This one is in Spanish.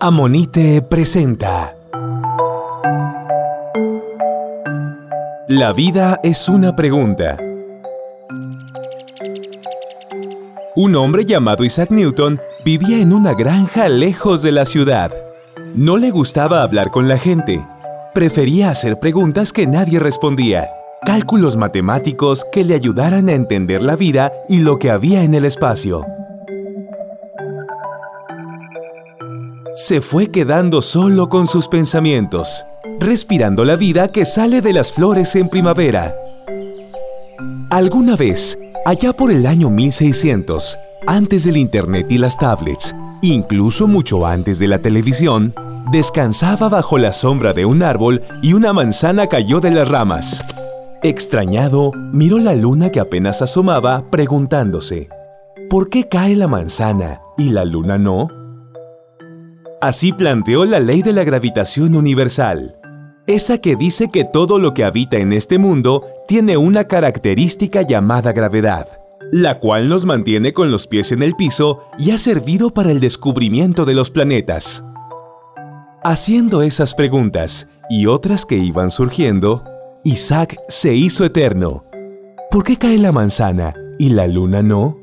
Amonite presenta La vida es una pregunta. Un hombre llamado Isaac Newton vivía en una granja lejos de la ciudad. No le gustaba hablar con la gente. Prefería hacer preguntas que nadie respondía, cálculos matemáticos que le ayudaran a entender la vida y lo que había en el espacio. Se fue quedando solo con sus pensamientos, respirando la vida que sale de las flores en primavera. Alguna vez, allá por el año 1600, antes del Internet y las tablets, incluso mucho antes de la televisión, descansaba bajo la sombra de un árbol y una manzana cayó de las ramas. Extrañado, miró la luna que apenas asomaba, preguntándose, ¿por qué cae la manzana y la luna no? Así planteó la ley de la gravitación universal, esa que dice que todo lo que habita en este mundo tiene una característica llamada gravedad, la cual nos mantiene con los pies en el piso y ha servido para el descubrimiento de los planetas. Haciendo esas preguntas y otras que iban surgiendo, Isaac se hizo eterno. ¿Por qué cae la manzana y la luna no?